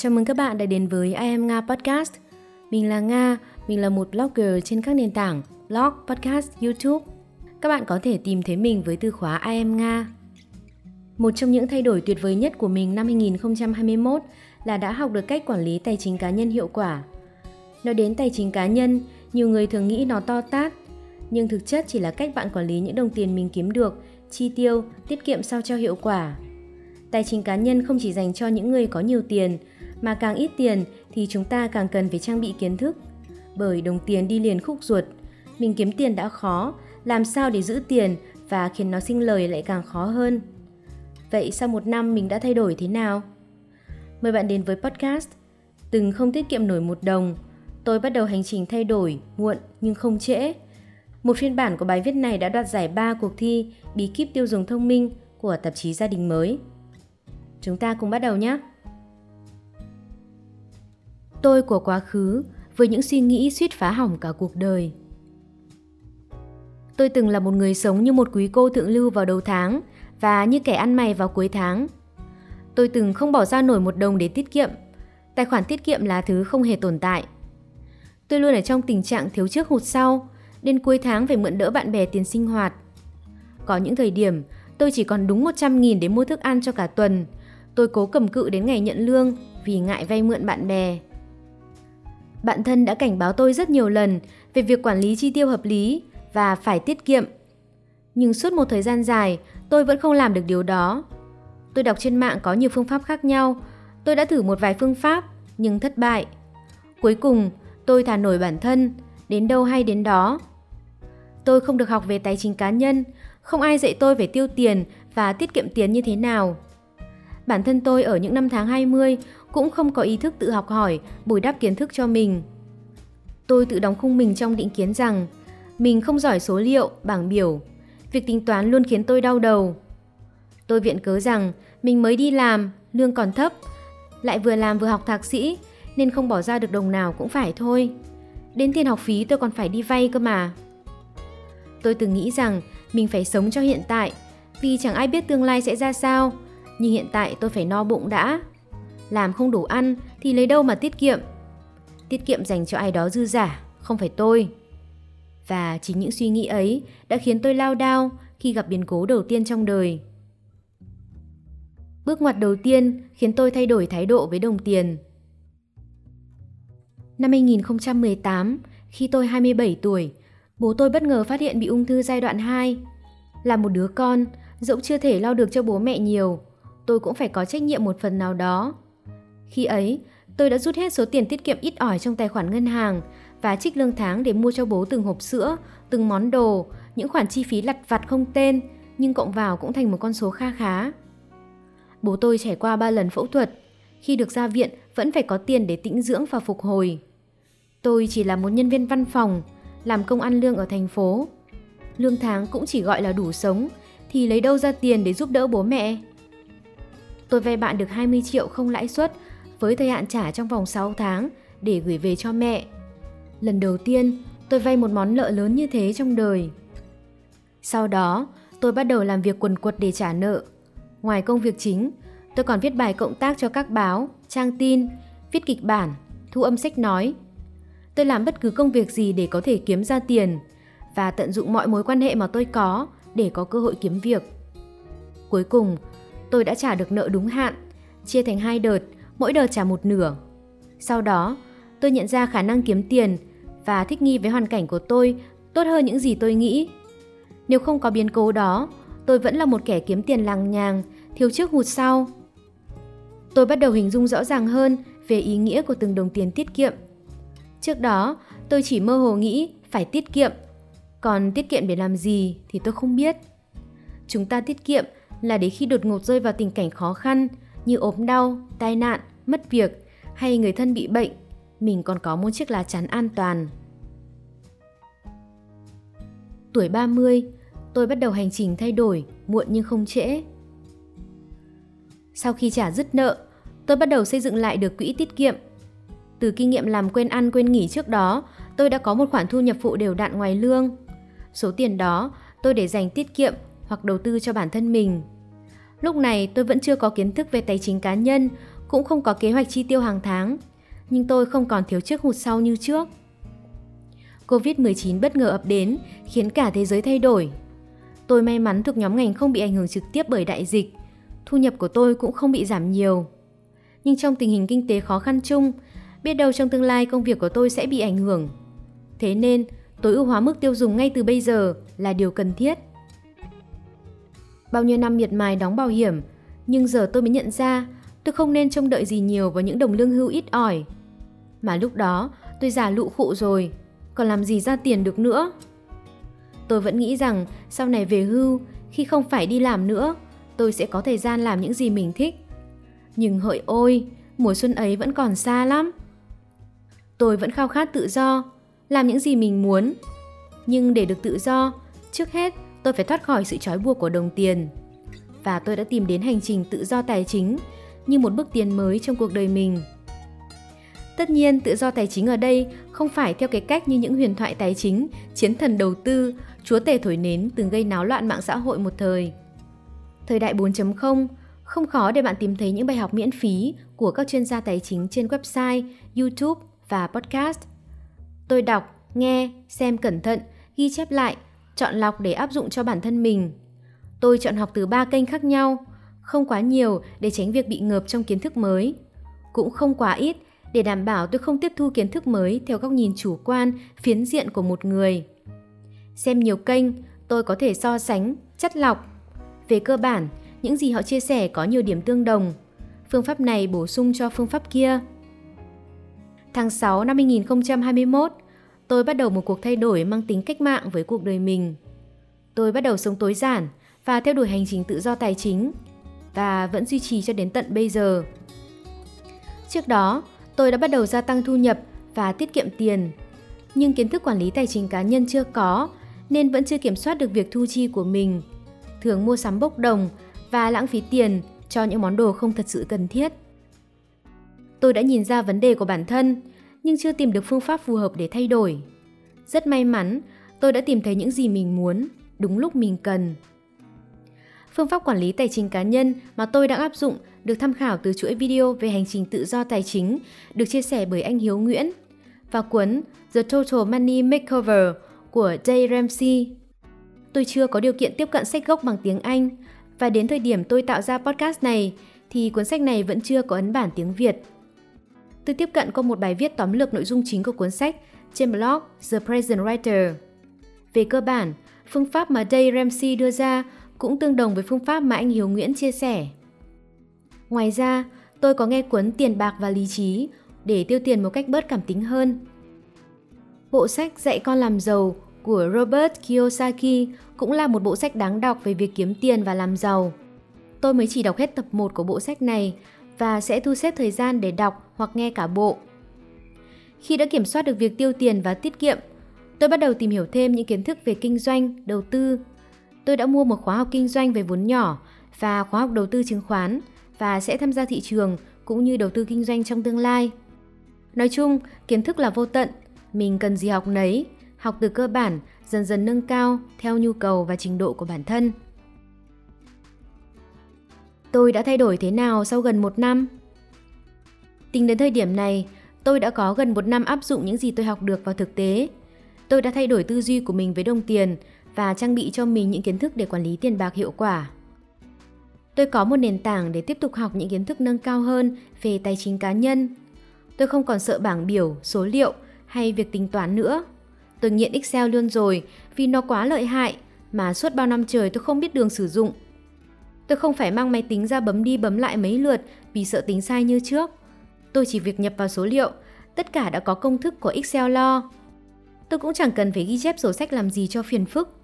Chào mừng các bạn đã đến với I Am Nga Podcast. Mình là Nga, mình là một blogger trên các nền tảng blog, podcast, YouTube. Các bạn có thể tìm thấy mình với từ khóa I Am Nga. Một trong những thay đổi tuyệt vời nhất của mình năm 2021 là đã học được cách quản lý tài chính cá nhân hiệu quả. Nói đến tài chính cá nhân, nhiều người thường nghĩ nó to tát, nhưng thực chất chỉ là cách bạn quản lý những đồng tiền mình kiếm được, chi tiêu, tiết kiệm sao cho hiệu quả. Tài chính cá nhân không chỉ dành cho những người có nhiều tiền, mà càng ít tiền thì chúng ta càng cần phải trang bị kiến thức. Bởi đồng tiền đi liền khúc ruột, mình kiếm tiền đã khó, làm sao để giữ tiền và khiến nó sinh lời lại càng khó hơn. Vậy sau một năm mình đã thay đổi thế nào? Mời bạn đến với podcast Từng không tiết kiệm nổi một đồng, tôi bắt đầu hành trình thay đổi, muộn nhưng không trễ. Một phiên bản của bài viết này đã đoạt giải 3 cuộc thi Bí kíp tiêu dùng thông minh của tạp chí Gia đình mới. Chúng ta cùng bắt đầu nhé! Tôi của quá khứ với những suy nghĩ suýt phá hỏng cả cuộc đời. Tôi từng là một người sống như một quý cô thượng lưu vào đầu tháng và như kẻ ăn mày vào cuối tháng. Tôi từng không bỏ ra nổi một đồng để tiết kiệm. Tài khoản tiết kiệm là thứ không hề tồn tại. Tôi luôn ở trong tình trạng thiếu trước hụt sau, đến cuối tháng phải mượn đỡ bạn bè tiền sinh hoạt. Có những thời điểm tôi chỉ còn đúng 100.000 để mua thức ăn cho cả tuần. Tôi cố cầm cự đến ngày nhận lương vì ngại vay mượn bạn bè. Bạn thân đã cảnh báo tôi rất nhiều lần về việc quản lý chi tiêu hợp lý và phải tiết kiệm. Nhưng suốt một thời gian dài, tôi vẫn không làm được điều đó. Tôi đọc trên mạng có nhiều phương pháp khác nhau. Tôi đã thử một vài phương pháp nhưng thất bại. Cuối cùng, tôi thả nổi bản thân, đến đâu hay đến đó. Tôi không được học về tài chính cá nhân, không ai dạy tôi về tiêu tiền và tiết kiệm tiền như thế nào. Bản thân tôi ở những năm tháng 20 cũng không có ý thức tự học hỏi, bồi đắp kiến thức cho mình. Tôi tự đóng khung mình trong định kiến rằng mình không giỏi số liệu, bảng biểu. Việc tính toán luôn khiến tôi đau đầu. Tôi viện cớ rằng mình mới đi làm, lương còn thấp, lại vừa làm vừa học thạc sĩ nên không bỏ ra được đồng nào cũng phải thôi. Đến tiền học phí tôi còn phải đi vay cơ mà. Tôi từng nghĩ rằng mình phải sống cho hiện tại vì chẳng ai biết tương lai sẽ ra sao, nhưng hiện tại tôi phải no bụng đã làm không đủ ăn thì lấy đâu mà tiết kiệm. Tiết kiệm dành cho ai đó dư giả, không phải tôi. Và chính những suy nghĩ ấy đã khiến tôi lao đao khi gặp biến cố đầu tiên trong đời. Bước ngoặt đầu tiên khiến tôi thay đổi thái độ với đồng tiền. Năm 2018, khi tôi 27 tuổi, bố tôi bất ngờ phát hiện bị ung thư giai đoạn 2. Là một đứa con, dẫu chưa thể lo được cho bố mẹ nhiều, tôi cũng phải có trách nhiệm một phần nào đó. Khi ấy, tôi đã rút hết số tiền tiết kiệm ít ỏi trong tài khoản ngân hàng và trích lương tháng để mua cho bố từng hộp sữa, từng món đồ, những khoản chi phí lặt vặt không tên, nhưng cộng vào cũng thành một con số kha khá. Bố tôi trải qua 3 lần phẫu thuật, khi được ra viện vẫn phải có tiền để tĩnh dưỡng và phục hồi. Tôi chỉ là một nhân viên văn phòng, làm công ăn lương ở thành phố. Lương tháng cũng chỉ gọi là đủ sống, thì lấy đâu ra tiền để giúp đỡ bố mẹ? Tôi vay bạn được 20 triệu không lãi suất với thời hạn trả trong vòng 6 tháng để gửi về cho mẹ. Lần đầu tiên, tôi vay một món nợ lớn như thế trong đời. Sau đó, tôi bắt đầu làm việc quần quật để trả nợ. Ngoài công việc chính, tôi còn viết bài cộng tác cho các báo, trang tin, viết kịch bản, thu âm sách nói. Tôi làm bất cứ công việc gì để có thể kiếm ra tiền và tận dụng mọi mối quan hệ mà tôi có để có cơ hội kiếm việc. Cuối cùng, tôi đã trả được nợ đúng hạn, chia thành hai đợt mỗi đợt trả một nửa. Sau đó, tôi nhận ra khả năng kiếm tiền và thích nghi với hoàn cảnh của tôi tốt hơn những gì tôi nghĩ. Nếu không có biến cố đó, tôi vẫn là một kẻ kiếm tiền lằng nhàng, thiếu trước hụt sau. Tôi bắt đầu hình dung rõ ràng hơn về ý nghĩa của từng đồng tiền tiết kiệm. Trước đó, tôi chỉ mơ hồ nghĩ phải tiết kiệm, còn tiết kiệm để làm gì thì tôi không biết. Chúng ta tiết kiệm là để khi đột ngột rơi vào tình cảnh khó khăn, như ốm đau, tai nạn, mất việc hay người thân bị bệnh, mình còn có một chiếc lá chắn an toàn. Tuổi 30, tôi bắt đầu hành trình thay đổi, muộn nhưng không trễ. Sau khi trả dứt nợ, tôi bắt đầu xây dựng lại được quỹ tiết kiệm. Từ kinh nghiệm làm quên ăn quên nghỉ trước đó, tôi đã có một khoản thu nhập phụ đều đặn ngoài lương. Số tiền đó tôi để dành tiết kiệm hoặc đầu tư cho bản thân mình. Lúc này tôi vẫn chưa có kiến thức về tài chính cá nhân, cũng không có kế hoạch chi tiêu hàng tháng, nhưng tôi không còn thiếu trước hụt sau như trước. Covid-19 bất ngờ ập đến, khiến cả thế giới thay đổi. Tôi may mắn thuộc nhóm ngành không bị ảnh hưởng trực tiếp bởi đại dịch, thu nhập của tôi cũng không bị giảm nhiều. Nhưng trong tình hình kinh tế khó khăn chung, biết đâu trong tương lai công việc của tôi sẽ bị ảnh hưởng. Thế nên, tối ưu hóa mức tiêu dùng ngay từ bây giờ là điều cần thiết. Bao nhiêu năm miệt mài đóng bảo hiểm, nhưng giờ tôi mới nhận ra tôi không nên trông đợi gì nhiều vào những đồng lương hưu ít ỏi. Mà lúc đó tôi già lụ khụ rồi, còn làm gì ra tiền được nữa. Tôi vẫn nghĩ rằng sau này về hưu, khi không phải đi làm nữa, tôi sẽ có thời gian làm những gì mình thích. Nhưng hỡi ôi, mùa xuân ấy vẫn còn xa lắm. Tôi vẫn khao khát tự do, làm những gì mình muốn. Nhưng để được tự do, trước hết tôi phải thoát khỏi sự trói buộc của đồng tiền. Và tôi đã tìm đến hành trình tự do tài chính như một bước tiến mới trong cuộc đời mình. Tất nhiên, tự do tài chính ở đây không phải theo cái cách như những huyền thoại tài chính, chiến thần đầu tư, chúa tể thổi nến từng gây náo loạn mạng xã hội một thời. Thời đại 4.0, không khó để bạn tìm thấy những bài học miễn phí của các chuyên gia tài chính trên website, YouTube và podcast. Tôi đọc, nghe, xem cẩn thận, ghi chép lại, chọn lọc để áp dụng cho bản thân mình. Tôi chọn học từ ba kênh khác nhau, không quá nhiều để tránh việc bị ngợp trong kiến thức mới, cũng không quá ít để đảm bảo tôi không tiếp thu kiến thức mới theo góc nhìn chủ quan, phiến diện của một người. Xem nhiều kênh, tôi có thể so sánh, chất lọc. Về cơ bản, những gì họ chia sẻ có nhiều điểm tương đồng. Phương pháp này bổ sung cho phương pháp kia. Tháng 6 năm 2021, tôi bắt đầu một cuộc thay đổi mang tính cách mạng với cuộc đời mình. Tôi bắt đầu sống tối giản và theo đuổi hành trình tự do tài chính và vẫn duy trì cho đến tận bây giờ. Trước đó, tôi đã bắt đầu gia tăng thu nhập và tiết kiệm tiền. Nhưng kiến thức quản lý tài chính cá nhân chưa có nên vẫn chưa kiểm soát được việc thu chi của mình. Thường mua sắm bốc đồng và lãng phí tiền cho những món đồ không thật sự cần thiết. Tôi đã nhìn ra vấn đề của bản thân nhưng chưa tìm được phương pháp phù hợp để thay đổi. Rất may mắn, tôi đã tìm thấy những gì mình muốn, đúng lúc mình cần. Phương pháp quản lý tài chính cá nhân mà tôi đang áp dụng được tham khảo từ chuỗi video về hành trình tự do tài chính được chia sẻ bởi anh Hiếu Nguyễn và cuốn The Total Money Makeover của Jay Ramsey. Tôi chưa có điều kiện tiếp cận sách gốc bằng tiếng Anh và đến thời điểm tôi tạo ra podcast này thì cuốn sách này vẫn chưa có ấn bản tiếng Việt. Tôi tiếp cận qua một bài viết tóm lược nội dung chính của cuốn sách trên blog The Present Writer. Về cơ bản, phương pháp mà Dave Ramsey đưa ra cũng tương đồng với phương pháp mà anh Hiếu Nguyễn chia sẻ. Ngoài ra, tôi có nghe cuốn Tiền bạc và lý trí để tiêu tiền một cách bớt cảm tính hơn. Bộ sách Dạy con làm giàu của Robert Kiyosaki cũng là một bộ sách đáng đọc về việc kiếm tiền và làm giàu. Tôi mới chỉ đọc hết tập 1 của bộ sách này và sẽ thu xếp thời gian để đọc hoặc nghe cả bộ. Khi đã kiểm soát được việc tiêu tiền và tiết kiệm, tôi bắt đầu tìm hiểu thêm những kiến thức về kinh doanh, đầu tư. Tôi đã mua một khóa học kinh doanh về vốn nhỏ và khóa học đầu tư chứng khoán và sẽ tham gia thị trường cũng như đầu tư kinh doanh trong tương lai. Nói chung, kiến thức là vô tận, mình cần gì học nấy, học từ cơ bản, dần dần nâng cao theo nhu cầu và trình độ của bản thân. Tôi đã thay đổi thế nào sau gần một năm? Tính đến thời điểm này, tôi đã có gần một năm áp dụng những gì tôi học được vào thực tế. Tôi đã thay đổi tư duy của mình với đồng tiền và trang bị cho mình những kiến thức để quản lý tiền bạc hiệu quả. Tôi có một nền tảng để tiếp tục học những kiến thức nâng cao hơn về tài chính cá nhân. Tôi không còn sợ bảng biểu, số liệu hay việc tính toán nữa. Tôi nghiện Excel luôn rồi vì nó quá lợi hại mà suốt bao năm trời tôi không biết đường sử dụng. Tôi không phải mang máy tính ra bấm đi bấm lại mấy lượt vì sợ tính sai như trước. Tôi chỉ việc nhập vào số liệu, tất cả đã có công thức của Excel lo. Tôi cũng chẳng cần phải ghi chép sổ sách làm gì cho phiền phức.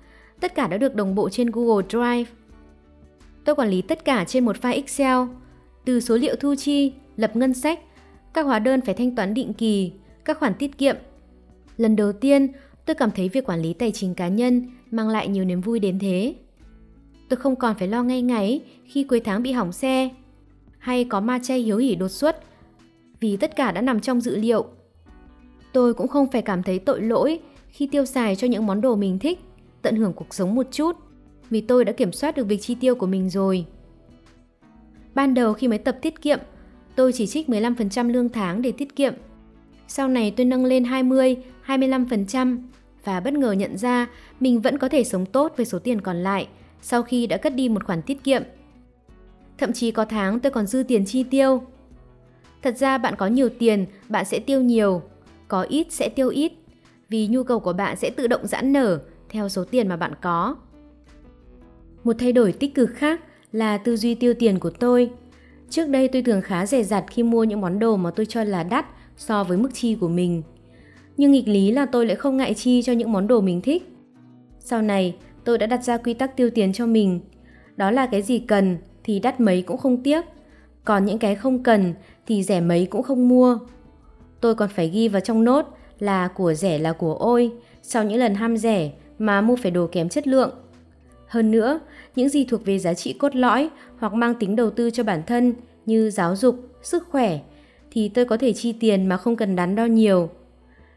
Tất cả đã được đồng bộ trên Google Drive. Tôi quản lý tất cả trên một file Excel, từ số liệu thu chi, lập ngân sách, các hóa đơn phải thanh toán định kỳ, các khoản tiết kiệm. Lần đầu tiên, tôi cảm thấy việc quản lý tài chính cá nhân mang lại nhiều niềm vui đến thế. Tôi không còn phải lo ngay ngáy khi cuối tháng bị hỏng xe hay có ma chay hiếu hỉ đột xuất vì tất cả đã nằm trong dự liệu. Tôi cũng không phải cảm thấy tội lỗi khi tiêu xài cho những món đồ mình thích, tận hưởng cuộc sống một chút vì tôi đã kiểm soát được việc chi tiêu của mình rồi. Ban đầu khi mới tập tiết kiệm, tôi chỉ trích 15% lương tháng để tiết kiệm. Sau này tôi nâng lên 20, 25% và bất ngờ nhận ra mình vẫn có thể sống tốt với số tiền còn lại sau khi đã cất đi một khoản tiết kiệm. Thậm chí có tháng tôi còn dư tiền chi tiêu. Thật ra bạn có nhiều tiền, bạn sẽ tiêu nhiều, có ít sẽ tiêu ít, vì nhu cầu của bạn sẽ tự động giãn nở theo số tiền mà bạn có. Một thay đổi tích cực khác là tư duy tiêu tiền của tôi. Trước đây tôi thường khá rẻ rặt khi mua những món đồ mà tôi cho là đắt so với mức chi của mình. Nhưng nghịch lý là tôi lại không ngại chi cho những món đồ mình thích. Sau này, tôi đã đặt ra quy tắc tiêu tiền cho mình. Đó là cái gì cần thì đắt mấy cũng không tiếc, còn những cái không cần thì rẻ mấy cũng không mua. Tôi còn phải ghi vào trong nốt là của rẻ là của ôi, sau những lần ham rẻ mà mua phải đồ kém chất lượng. Hơn nữa, những gì thuộc về giá trị cốt lõi hoặc mang tính đầu tư cho bản thân như giáo dục, sức khỏe thì tôi có thể chi tiền mà không cần đắn đo nhiều.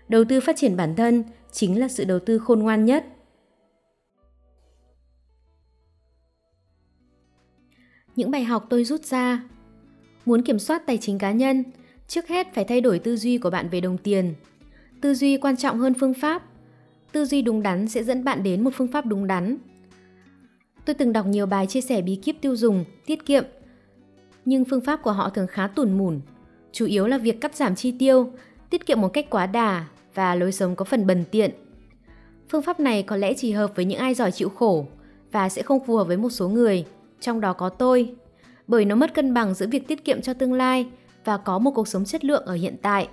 Đầu tư phát triển bản thân chính là sự đầu tư khôn ngoan nhất. Những bài học tôi rút ra Muốn kiểm soát tài chính cá nhân, trước hết phải thay đổi tư duy của bạn về đồng tiền. Tư duy quan trọng hơn phương pháp. Tư duy đúng đắn sẽ dẫn bạn đến một phương pháp đúng đắn. Tôi từng đọc nhiều bài chia sẻ bí kíp tiêu dùng, tiết kiệm, nhưng phương pháp của họ thường khá tủn mủn, chủ yếu là việc cắt giảm chi tiêu, tiết kiệm một cách quá đà và lối sống có phần bần tiện. Phương pháp này có lẽ chỉ hợp với những ai giỏi chịu khổ và sẽ không phù hợp với một số người, trong đó có tôi, bởi nó mất cân bằng giữa việc tiết kiệm cho tương lai và có một cuộc sống chất lượng ở hiện tại.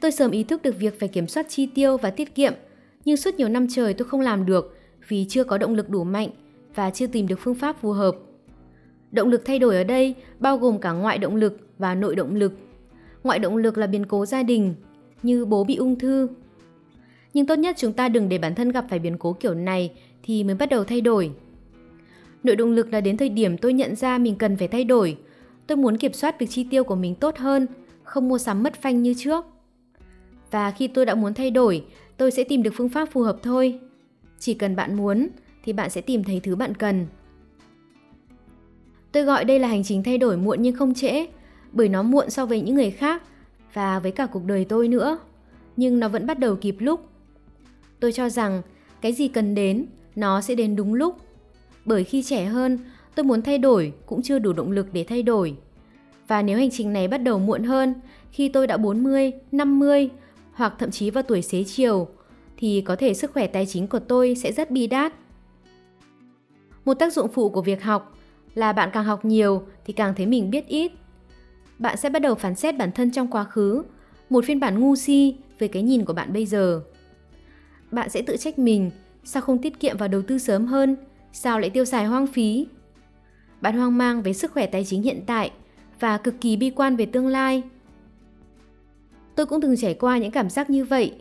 Tôi sớm ý thức được việc phải kiểm soát chi tiêu và tiết kiệm, nhưng suốt nhiều năm trời tôi không làm được vì chưa có động lực đủ mạnh và chưa tìm được phương pháp phù hợp. Động lực thay đổi ở đây bao gồm cả ngoại động lực và nội động lực. Ngoại động lực là biến cố gia đình, như bố bị ung thư. Nhưng tốt nhất chúng ta đừng để bản thân gặp phải biến cố kiểu này thì mới bắt đầu thay đổi. Nội động lực là đến thời điểm tôi nhận ra mình cần phải thay đổi. Tôi muốn kiểm soát việc chi tiêu của mình tốt hơn, không mua sắm mất phanh như trước. Và khi tôi đã muốn thay đổi, tôi sẽ tìm được phương pháp phù hợp thôi. Chỉ cần bạn muốn thì bạn sẽ tìm thấy thứ bạn cần. Tôi gọi đây là hành trình thay đổi muộn nhưng không trễ, bởi nó muộn so với những người khác và với cả cuộc đời tôi nữa. Nhưng nó vẫn bắt đầu kịp lúc. Tôi cho rằng cái gì cần đến, nó sẽ đến đúng lúc. Bởi khi trẻ hơn, tôi muốn thay đổi cũng chưa đủ động lực để thay đổi. Và nếu hành trình này bắt đầu muộn hơn, khi tôi đã 40, 50 hoặc thậm chí vào tuổi xế chiều, thì có thể sức khỏe tài chính của tôi sẽ rất bi đát. Một tác dụng phụ của việc học là bạn càng học nhiều thì càng thấy mình biết ít. Bạn sẽ bắt đầu phán xét bản thân trong quá khứ, một phiên bản ngu si về cái nhìn của bạn bây giờ. Bạn sẽ tự trách mình, sao không tiết kiệm và đầu tư sớm hơn, sao lại tiêu xài hoang phí. Bạn hoang mang về sức khỏe tài chính hiện tại và cực kỳ bi quan về tương lai. Tôi cũng từng trải qua những cảm giác như vậy.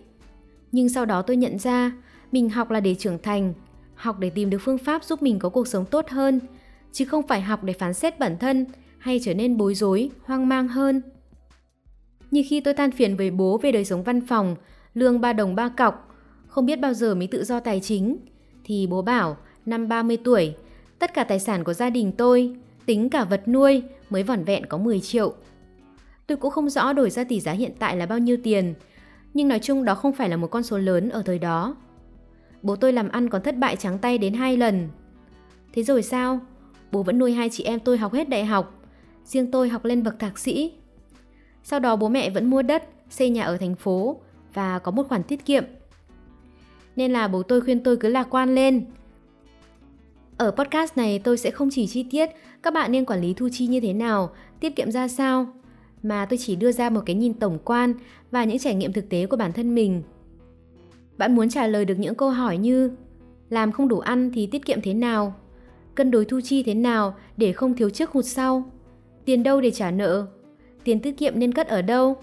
Nhưng sau đó tôi nhận ra mình học là để trưởng thành, học để tìm được phương pháp giúp mình có cuộc sống tốt hơn, chứ không phải học để phán xét bản thân hay trở nên bối rối, hoang mang hơn. Như khi tôi than phiền với bố về đời sống văn phòng, lương ba đồng ba cọc, không biết bao giờ mới tự do tài chính, thì bố bảo năm 30 tuổi, tất cả tài sản của gia đình tôi, tính cả vật nuôi, mới vỏn vẹn có 10 triệu. Tôi cũng không rõ đổi ra tỷ giá hiện tại là bao nhiêu tiền, nhưng nói chung đó không phải là một con số lớn ở thời đó. Bố tôi làm ăn còn thất bại trắng tay đến hai lần. Thế rồi sao? Bố vẫn nuôi hai chị em tôi học hết đại học, riêng tôi học lên bậc thạc sĩ. Sau đó bố mẹ vẫn mua đất, xây nhà ở thành phố và có một khoản tiết kiệm. Nên là bố tôi khuyên tôi cứ lạc quan lên. Ở podcast này tôi sẽ không chỉ chi tiết các bạn nên quản lý thu chi như thế nào, tiết kiệm ra sao, mà tôi chỉ đưa ra một cái nhìn tổng quan và những trải nghiệm thực tế của bản thân mình. Bạn muốn trả lời được những câu hỏi như làm không đủ ăn thì tiết kiệm thế nào? Cân đối thu chi thế nào để không thiếu trước hụt sau? Tiền đâu để trả nợ? Tiền tiết kiệm nên cất ở đâu?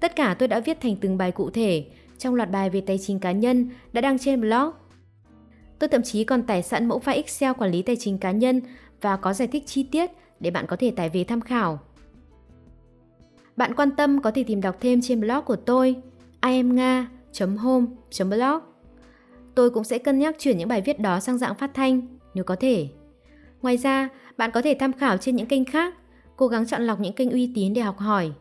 Tất cả tôi đã viết thành từng bài cụ thể trong loạt bài về tài chính cá nhân đã đăng trên blog. Tôi thậm chí còn tải sẵn mẫu file Excel quản lý tài chính cá nhân và có giải thích chi tiết để bạn có thể tải về tham khảo. Bạn quan tâm có thể tìm đọc thêm trên blog của tôi iamnga.home.blog. Tôi cũng sẽ cân nhắc chuyển những bài viết đó sang dạng phát thanh nếu có thể. Ngoài ra, bạn có thể tham khảo trên những kênh khác cố gắng chọn lọc những kênh uy tín để học hỏi.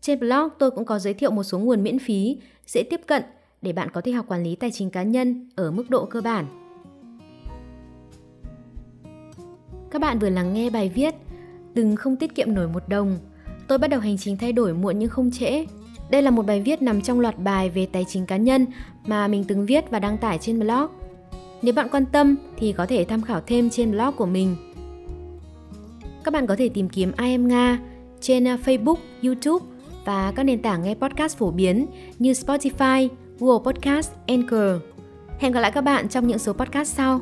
Trên blog tôi cũng có giới thiệu một số nguồn miễn phí, dễ tiếp cận để bạn có thể học quản lý tài chính cá nhân ở mức độ cơ bản. Các bạn vừa lắng nghe bài viết Đừng không tiết kiệm nổi một đồng. Tôi bắt đầu hành trình thay đổi muộn nhưng không trễ. Đây là một bài viết nằm trong loạt bài về tài chính cá nhân mà mình từng viết và đăng tải trên blog. Nếu bạn quan tâm thì có thể tham khảo thêm trên blog của mình. Các bạn có thể tìm kiếm I am Nga trên à, Facebook, YouTube và các nền tảng nghe podcast phổ biến như Spotify, Google Podcast, Anchor. Hẹn gặp lại các bạn trong những số podcast sau.